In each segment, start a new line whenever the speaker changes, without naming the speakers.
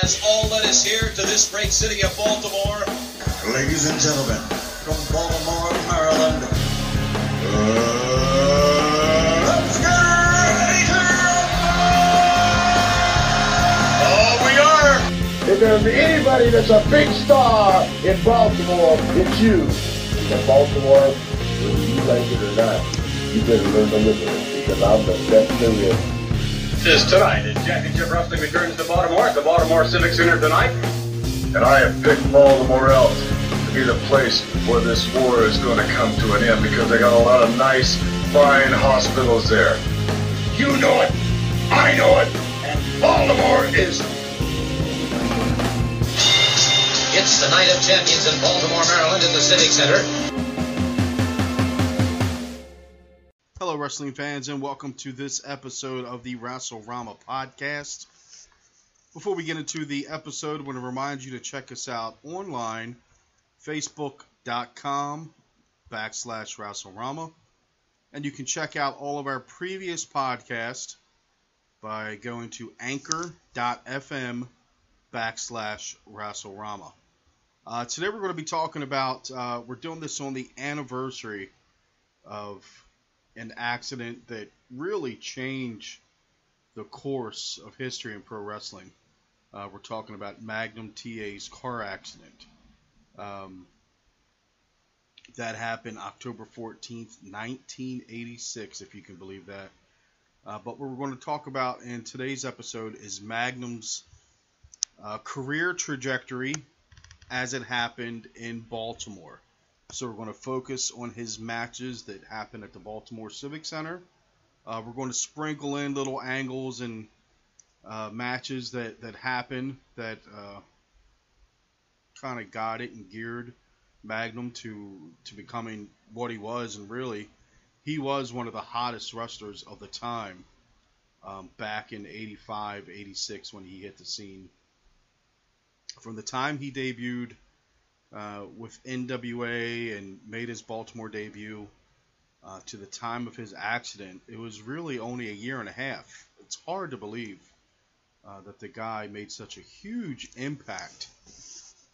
has all led us here to this great city of Baltimore.
Ladies and gentlemen, from Baltimore, Maryland, uh, let's get ready to
Oh, we are.
If there's anybody that's a big star in Baltimore, it's you. In Baltimore, whether you like it or not, you better learn to listen because I'm the best there is.
Is tonight as Championship Wrestling returns to Baltimore at the Baltimore Civic Center tonight.
And I have picked Baltimore out to be the place where this war is going to come to an end because they got a lot of nice, fine hospitals there.
You know it, I know it, and Baltimore is
It's the night of champions in Baltimore, Maryland, in the Civic Center.
Wrestling fans, and welcome to this episode of the WrestleRama podcast. Before we get into the episode, I want to remind you to check us out online, facebook.com backslash WrestleRama. And you can check out all of our previous podcasts by going to anchor.fm backslash WrestleRama. Uh, today we're going to be talking about, uh, we're doing this on the anniversary of an accident that really changed the course of history in pro wrestling. Uh, we're talking about Magnum TA's car accident. Um, that happened October 14th, 1986, if you can believe that. Uh, but what we're going to talk about in today's episode is Magnum's uh, career trajectory as it happened in Baltimore. So we're going to focus on his matches that happened at the Baltimore Civic Center. Uh, we're going to sprinkle in little angles and uh, matches that that happened that uh, kind of got it and geared Magnum to to becoming what he was, and really, he was one of the hottest wrestlers of the time. Um, back in 85, 86 when he hit the scene. From the time he debuted uh, with NWA and made his Baltimore debut uh, to the time of his accident, it was really only a year and a half. It's hard to believe uh, that the guy made such a huge impact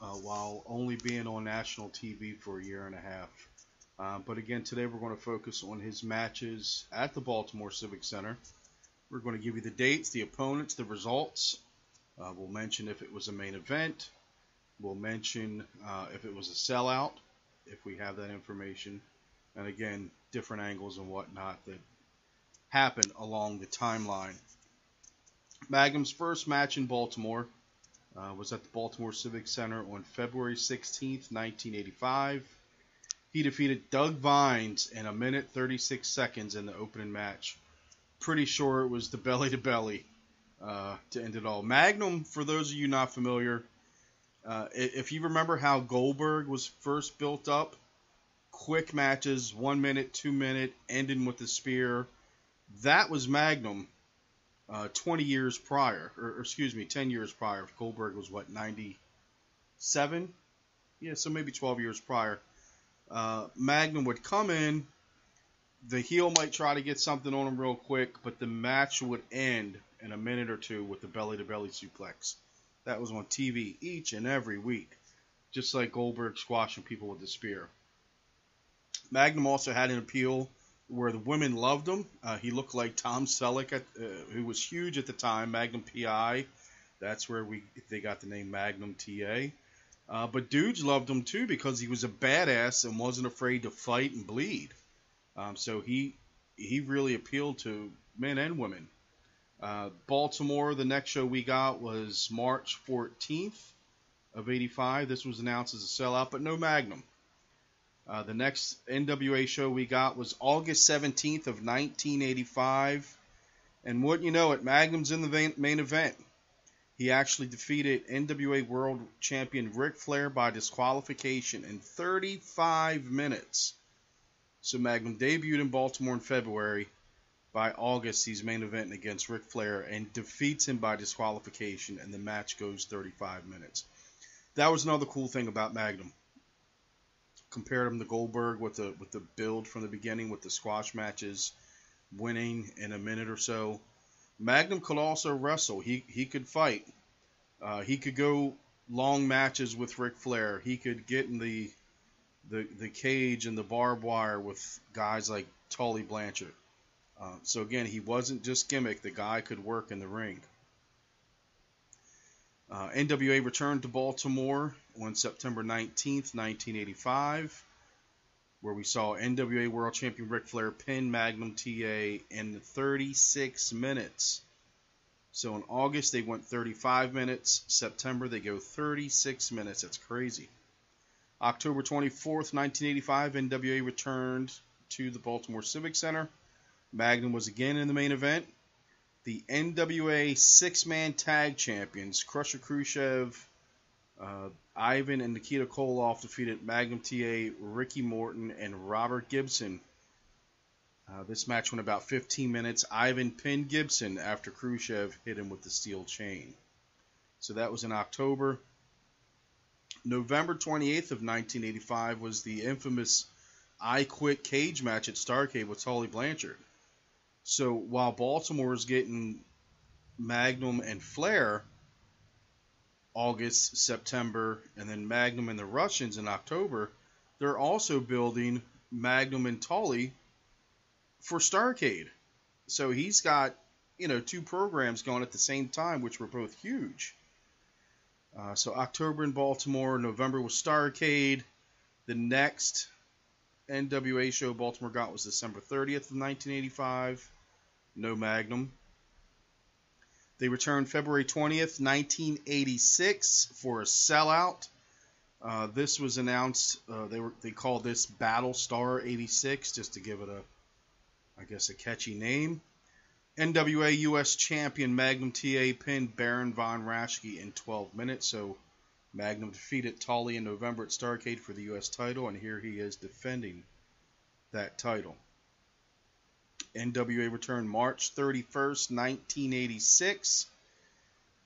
uh, while only being on national TV for a year and a half. Uh, but again, today we're going to focus on his matches at the Baltimore Civic Center. We're going to give you the dates, the opponents, the results. Uh, we'll mention if it was a main event, We'll mention uh, if it was a sellout, if we have that information, and again, different angles and whatnot that happened along the timeline. Magnum's first match in Baltimore uh, was at the Baltimore Civic Center on February 16th, 1985. He defeated Doug Vines in a minute 36 seconds in the opening match. Pretty sure it was the belly to belly uh, to end it all. Magnum, for those of you not familiar, uh, if you remember how Goldberg was first built up, quick matches, one minute, two minute, ending with the spear, that was Magnum uh, 20 years prior, or, or, excuse me, 10 years prior. Goldberg was what, 97? Yeah, so maybe 12 years prior. Uh, Magnum would come in, the heel might try to get something on him real quick, but the match would end in a minute or two with the belly to belly suplex that was on TV each and every week, just like Goldberg squashing people with the spear. Magnum also had an appeal where the women loved him. Uh, he looked like Tom Selleck, at, uh, who was huge at the time, Magnum PI. That's where we they got the name Magnum TA. Uh, but dudes loved him too because he was a badass and wasn't afraid to fight and bleed. Um, so he he really appealed to men and women. Uh, Baltimore, the next show we got was March 14th of 85. This was announced as a sellout, but no Magnum. Uh, the next NWA show we got was August 17th of 1985. And wouldn't you know it, Magnum's in the main event. He actually defeated NWA World Champion Ric Flair by disqualification in 35 minutes. So Magnum debuted in Baltimore in February by August, he's main eventing against Ric Flair and defeats him by disqualification, and the match goes 35 minutes. That was another cool thing about Magnum. Compared him to Goldberg with the with the build from the beginning with the squash matches, winning in a minute or so. Magnum could also wrestle. He he could fight. Uh, he could go long matches with Ric Flair. He could get in the the the cage and the barbed wire with guys like Tully Blanchard. Uh, so again, he wasn't just gimmick. The guy could work in the ring. Uh, NWA returned to Baltimore on September 19th, 1985, where we saw NWA World Champion Ric Flair pin Magnum TA in 36 minutes. So in August they went 35 minutes. September they go 36 minutes. That's crazy. October 24th, 1985, NWA returned to the Baltimore Civic Center. Magnum was again in the main event. The NWA six man tag champions, Crusher Khrushchev, uh, Ivan, and Nikita Koloff defeated Magnum TA, Ricky Morton, and Robert Gibson. Uh, this match went about 15 minutes. Ivan pinned Gibson after Khrushchev hit him with the steel chain. So that was in October. November 28th of 1985 was the infamous I Quit cage match at Starcade with Tully Blanchard. So while Baltimore is getting Magnum and Flair August, September, and then Magnum and the Russians in October, they're also building Magnum and Tully for Starcade. So he's got, you know, two programs going at the same time, which were both huge. Uh, so October in Baltimore, November was Starcade. The next NWA show Baltimore got was December 30th of 1985. No Magnum. They returned February 20th, 1986 for a sellout. Uh, this was announced. Uh, they were they called this Battle Star 86 just to give it a, I guess, a catchy name. NWA US Champion Magnum TA pinned Baron von Raschke in 12 minutes. So Magnum defeated Tully in November at Starcade for the US title, and here he is defending that title. NWA returned March 31st, 1986,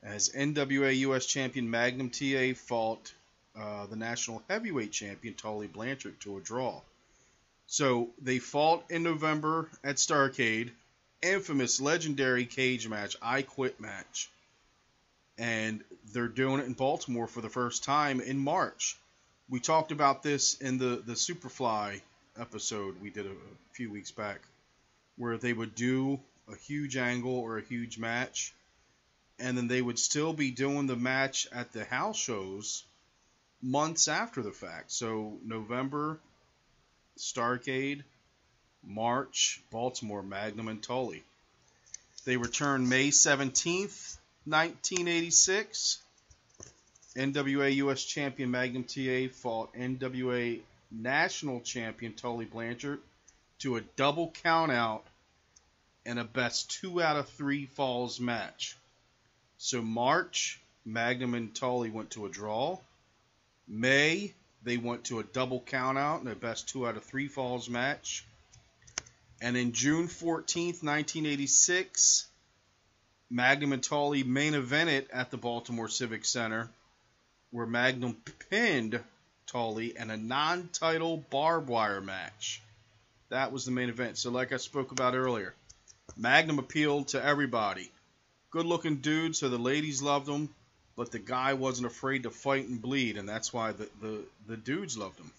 as NWA US Champion Magnum TA fought uh, the National Heavyweight Champion Tully Blanchard to a draw. So they fought in November at Starcade infamous legendary cage match, I Quit match. And they're doing it in Baltimore for the first time in March. We talked about this in the, the Superfly episode we did a, a few weeks back, where they would do a huge angle or a huge match, and then they would still be doing the match at the house shows months after the fact. So November, Starcade, March, Baltimore, Magnum, and Tully. They returned May 17th, 1986. NWA US Champion Magnum TA fought NWA National Champion Tully Blanchard to a double countout and a best two out of three falls match. So March, Magnum and Tully went to a draw. May, they went to a double countout and a best two out of three falls match. And in June 14th, 1986, Magnum and Tully main evented at the Baltimore Civic Center, where Magnum pinned Tully in a non title barbed wire match. That was the main event. So, like I spoke about earlier, Magnum appealed to everybody. Good looking dude, so the ladies loved him, but the guy wasn't afraid to fight and bleed, and that's why the, the, the dudes loved him.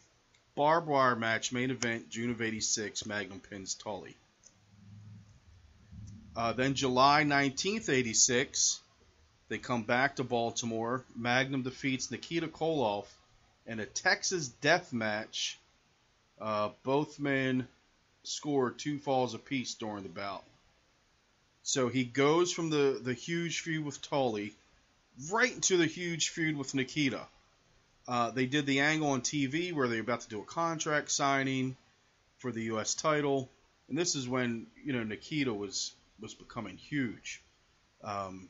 Barbed wire match, main event, June of 86, Magnum pins Tully. Uh, then July 19th, 86, they come back to Baltimore. Magnum defeats Nikita Koloff in a Texas death match. Uh, both men score two falls apiece during the bout. So he goes from the, the huge feud with Tully right into the huge feud with Nikita. Uh, they did the angle on TV where they're about to do a contract signing for the U.S. title, and this is when you know Nikita was was becoming huge. Um,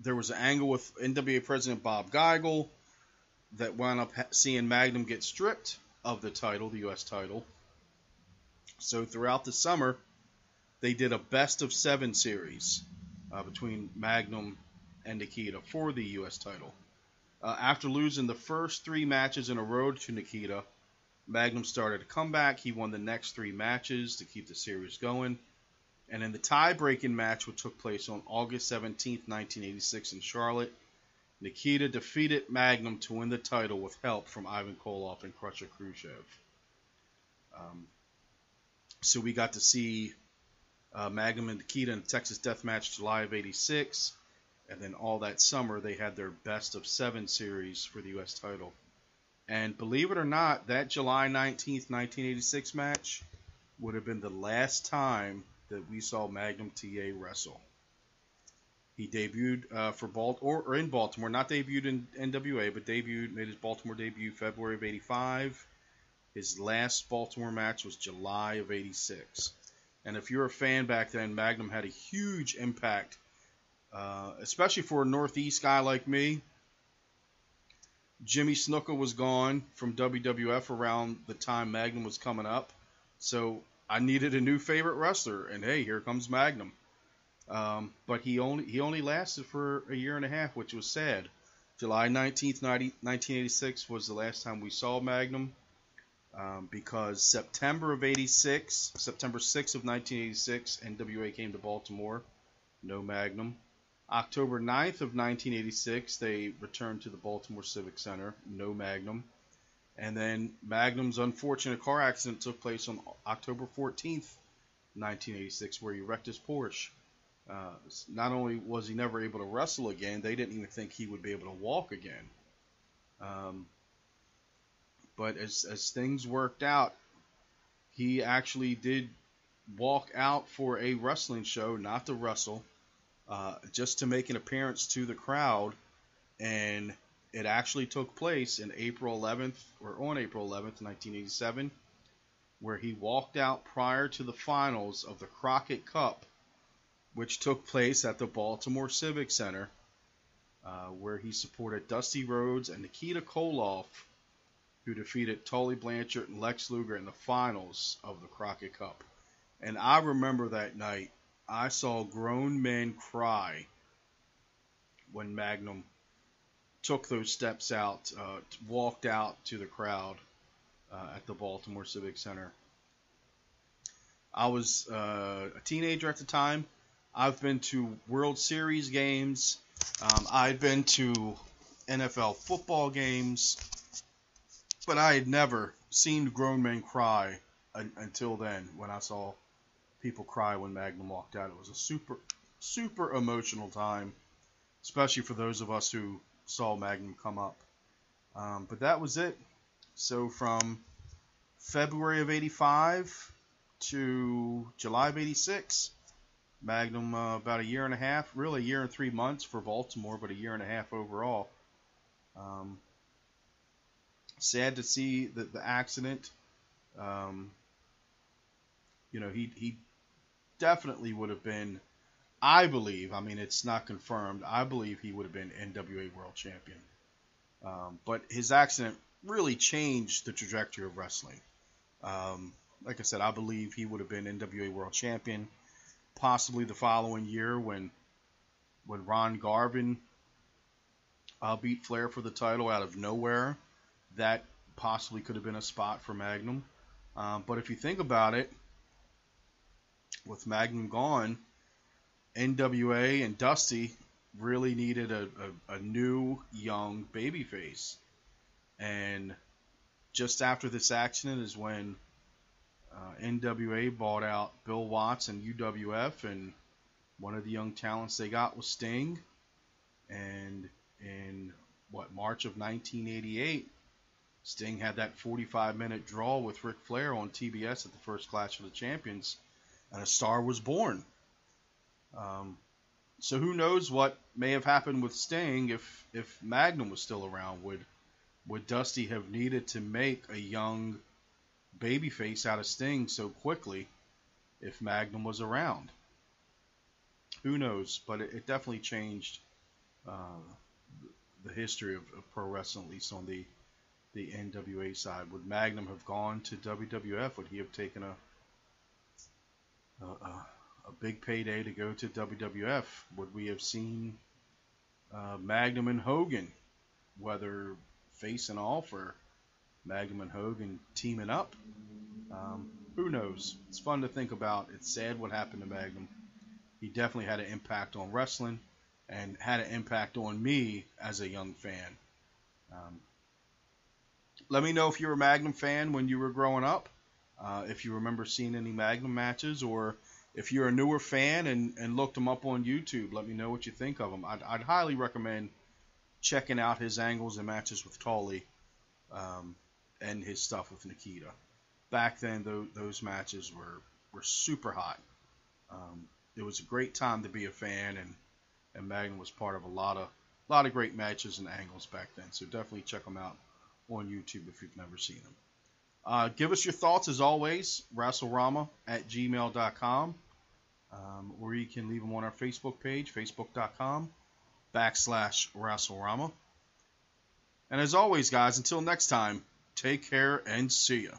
there was an angle with NWA President Bob Geigel that wound up seeing Magnum get stripped of the title, the U.S. title. So throughout the summer, they did a best of seven series uh, between Magnum and Nikita for the U.S. title. Uh, after losing the first three matches in a row to Nikita, Magnum started a comeback. He won the next three matches to keep the series going. And in the tie-breaking match, which took place on August 17, 1986 in Charlotte, Nikita defeated Magnum to win the title with help from Ivan Koloff and Crusher Khrushchev. Um, so we got to see uh, Magnum and Nikita in Texas Death Match July of 86. And then all that summer, they had their best of seven series for the U.S. title. And believe it or not, that July 19th, 1986 match would have been the last time that we saw Magnum TA wrestle. He debuted uh, for Baltimore or in Baltimore, not debuted in NWA, but debuted made his Baltimore debut February of '85. His last Baltimore match was July of '86. And if you're a fan back then, Magnum had a huge impact, uh, especially for a Northeast guy like me. Jimmy Snuka was gone from WWF around the time Magnum was coming up. So I needed a new favorite wrestler, and hey, here comes Magnum. Um, but he only he only lasted for a year and a half, which was sad. July 19th, 90, 1986 was the last time we saw Magnum um, because September of 86, September 6th of 1986, NWA came to Baltimore. No Magnum. October 9th of 1986, they returned to the Baltimore Civic Center. No Magnum. And then Magnum's unfortunate car accident took place on October 14th, 1986, where he wrecked his Porsche. Uh, not only was he never able to wrestle again, they didn't even think he would be able to walk again. Um, but as, as things worked out, he actually did walk out for a wrestling show, not to wrestle, uh, just to make an appearance to the crowd. And it actually took place in April 11th, or on April 11th, 1987, where he walked out prior to the finals of the Crockett Cup, which took place at the Baltimore Civic Center, uh, where he supported Dusty Rhodes and Nikita Koloff, who defeated Tully Blanchard and Lex Luger in the finals of the Crockett Cup. And I remember that night I saw grown men cry when Magnum took those steps out, uh, walked out to the crowd uh, at the Baltimore Civic Center. I was uh, a teenager at the time. I've been to World Series games. Um, I've been to NFL football games, but I had never seen grown men cry un- until then when I saw people cry when Magnum walked out. It was a super, super emotional time, especially for those of us who saw Magnum come up. Um, but that was it. So from February of 85 to July of 86, Magnum uh, about a year and a half, really a year and three months for Baltimore, but a year and a half overall. Um, sad to see the, the accident. Um, you know, he, he definitely would have been, I believe, I mean, it's not confirmed, I believe he would have been NWA World Champion. Um, but his accident really changed the trajectory of wrestling. Um, like I said, I believe he would have been NWA World Champion possibly the following year when when Ron Garvin uh, beat Flair for the title out of nowhere. That possibly could have been a spot for Magnum. Um, but if you think about it, with Magnum gone, NWA and Dusty really needed a, a, a new young babyface. And just after this accident is when uh, NWA bought out Bill Watts and UWF, and one of the young talents they got was Sting. And in what March of 1988, Sting had that 45 minute draw with Ric Flair on TBS at the first Clash of the Champions, and a star was born. Um, so who knows what may have happened with Sting if if Magnum was still around? Would would Dusty have needed to make a young babyface out of Sting so quickly if Magnum was around? Who knows? But it, it definitely changed uh, the history of, of pro wrestling, at least on the the NWA side. Would Magnum have gone to WWF? Would he have taken a a, a, big payday to go to WWF? Would we have seen uh, Magnum and Hogan, whether face and for Magnum and Hogan teaming up? Um, who knows? It's fun to think about. It's sad what happened to Magnum. He definitely had an impact on wrestling and had an impact on me as a young fan. Um, let me know if you're a Magnum fan when you were growing up. Uh, if you remember seeing any Magnum matches, or if you're a newer fan and, and looked him up on YouTube, let me know what you think of him. I'd, I'd highly recommend checking out his angles and matches with Tully um, and his stuff with Nikita. Back then, those, those matches were, were super hot. Um, it was a great time to be a fan, and, and Magnum was part of a lot of a lot of great matches and angles back then. So definitely check them out on YouTube if you've never seen them. Uh, give us your thoughts as always, WrestleRama at gmail.com, um, or you can leave them on our Facebook page, facebook.com backslash WrestleRama. And as always, guys, until next time, take care and see ya.